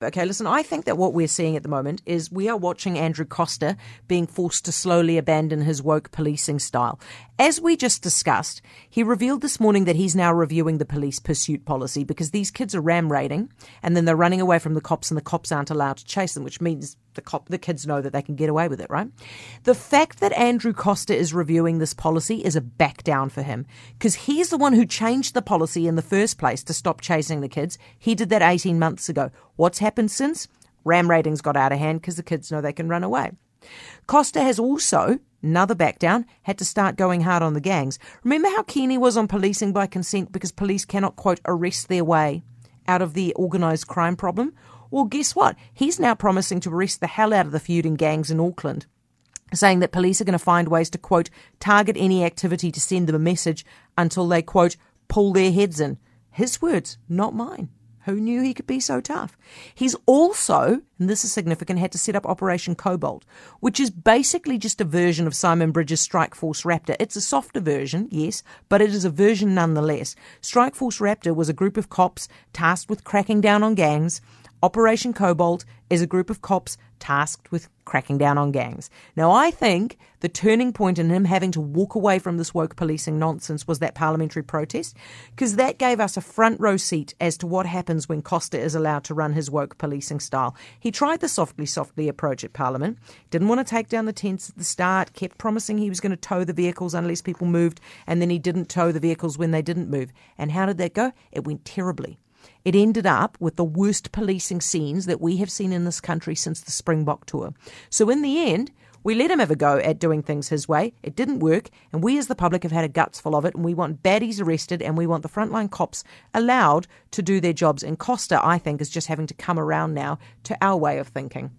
Okay, listen, I think that what we're seeing at the moment is we are watching Andrew Coster being forced to slowly abandon his woke policing style. As we just discussed, he revealed this morning that he's now reviewing the police pursuit policy because these kids are ram raiding and then they're running away from the cops and the cops aren't allowed to chase them, which means the cop, the kids know that they can get away with it, right? The fact that Andrew Coster is reviewing this policy is a back down for him because he's the one who changed the policy in the first place to stop chasing the kids. He did that 18 months ago. What's happened since? Ram raidings got out of hand because the kids know they can run away. Coster has also, another back down, had to start going hard on the gangs. Remember how keen he was on policing by consent because police cannot, quote, arrest their way out of the organised crime problem? Well, guess what? He's now promising to arrest the hell out of the feuding gangs in Auckland, saying that police are going to find ways to, quote, target any activity to send them a message until they, quote, pull their heads in. His words, not mine. Who knew he could be so tough? He's also, and this is significant, had to set up Operation Cobalt, which is basically just a version of Simon Bridges' Strike Force Raptor. It's a softer version, yes, but it is a version nonetheless. Strike Force Raptor was a group of cops tasked with cracking down on gangs Operation Cobalt is a group of cops tasked with cracking down on gangs. Now, I think the turning point in him having to walk away from this woke policing nonsense was that parliamentary protest, because that gave us a front row seat as to what happens when Coster is allowed to run his woke policing style. He tried the softly, softly approach at Parliament, didn't want to take down the tents at the start, kept promising he was going to tow the vehicles unless people moved, and then he didn't tow the vehicles when they didn't move. And how did that go? It went terribly. It ended up with the worst policing scenes that we have seen in this country since the Springbok tour. So in the end, we let him have a go at doing things his way. It didn't work, and we as the public have had a guts full of it, and we want baddies arrested, and we want the frontline cops allowed to do their jobs. And Coster, I think, is just having to come around now to our way of thinking.